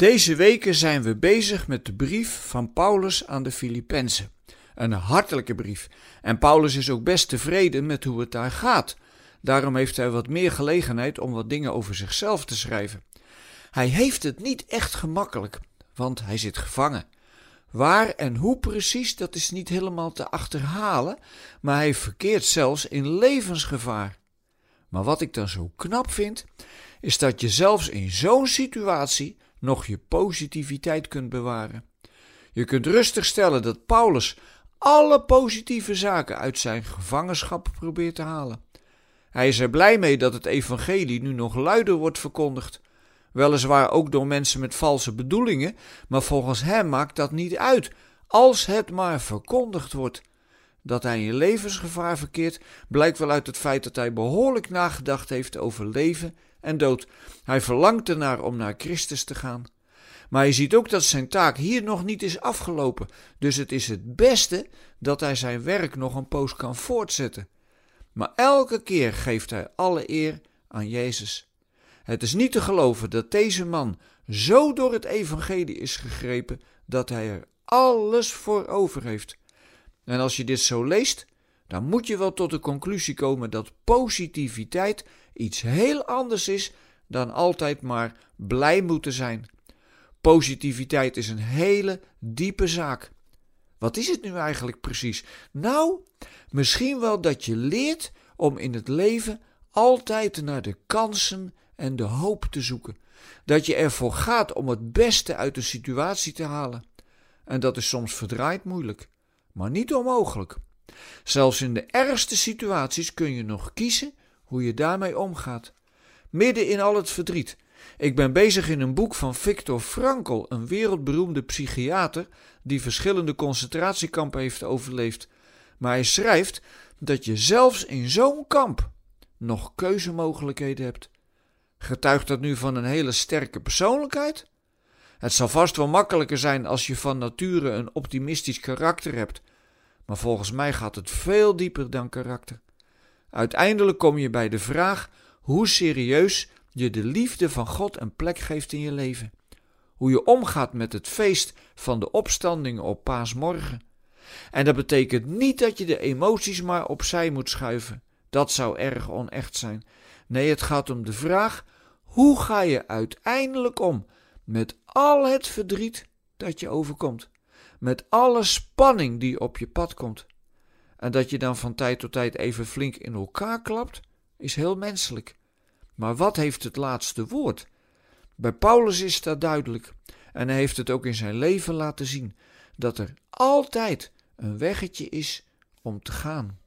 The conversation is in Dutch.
Deze weken zijn we bezig met de brief van Paulus aan de Filippenzen. Een hartelijke brief. En Paulus is ook best tevreden met hoe het daar gaat. Daarom heeft hij wat meer gelegenheid om wat dingen over zichzelf te schrijven. Hij heeft het niet echt gemakkelijk, want hij zit gevangen. Waar en hoe precies, dat is niet helemaal te achterhalen, maar hij verkeert zelfs in levensgevaar. Maar wat ik dan zo knap vind, is dat je zelfs in zo'n situatie nog je positiviteit kunt bewaren. Je kunt rustig stellen dat Paulus alle positieve zaken uit zijn gevangenschap probeert te halen. Hij is er blij mee dat het evangelie nu nog luider wordt verkondigd. Weliswaar ook door mensen met valse bedoelingen, maar volgens hem maakt dat niet uit, als het maar verkondigd wordt. Dat hij in levensgevaar verkeert, blijkt wel uit het feit dat hij behoorlijk nagedacht heeft over leven en dood. Hij verlangt ernaar om naar Christus te gaan. Maar je ziet ook dat zijn taak hier nog niet is afgelopen, dus het is het beste dat hij zijn werk nog een poos kan voortzetten. Maar elke keer geeft hij alle eer aan Jezus. Het is niet te geloven dat deze man zo door het evangelie is gegrepen dat hij er alles voor over heeft. En als je dit zo leest, dan moet je wel tot de conclusie komen dat positiviteit iets heel anders is dan altijd maar blij moeten zijn. Positiviteit is een hele diepe zaak. Wat is het nu eigenlijk precies? Nou, misschien wel dat je leert om in het leven altijd naar de kansen en de hoop te zoeken. Dat je ervoor gaat om het beste uit de situatie te halen. En dat is soms verdraaid moeilijk, maar niet onmogelijk. Zelfs in de ergste situaties kun je nog kiezen hoe je daarmee omgaat. Midden in al het verdriet. Ik ben bezig in een boek van Viktor Frankl, een wereldberoemde psychiater die verschillende concentratiekampen heeft overleefd. Maar hij schrijft dat je zelfs in zo'n kamp nog keuzemogelijkheden hebt. Getuigt dat nu van een hele sterke persoonlijkheid? Het zal vast wel makkelijker zijn als je van nature een optimistisch karakter hebt, maar volgens mij gaat het veel dieper dan karakter. Uiteindelijk kom je bij de vraag hoe serieus je de liefde van God een plek geeft in je leven. Hoe je omgaat met het feest van de opstanding op paasmorgen. En dat betekent niet dat je de emoties maar opzij moet schuiven. Dat zou erg onecht zijn. Nee, het gaat om de vraag: hoe ga je uiteindelijk om met al het verdriet dat je overkomt? Met alle spanning die op je pad komt? En dat je dan van tijd tot tijd even flink in elkaar klapt, is heel menselijk. Maar wat heeft het laatste woord? Bij Paulus is dat duidelijk. En hij heeft het ook in zijn leven laten zien: dat er altijd een weggetje is om te gaan.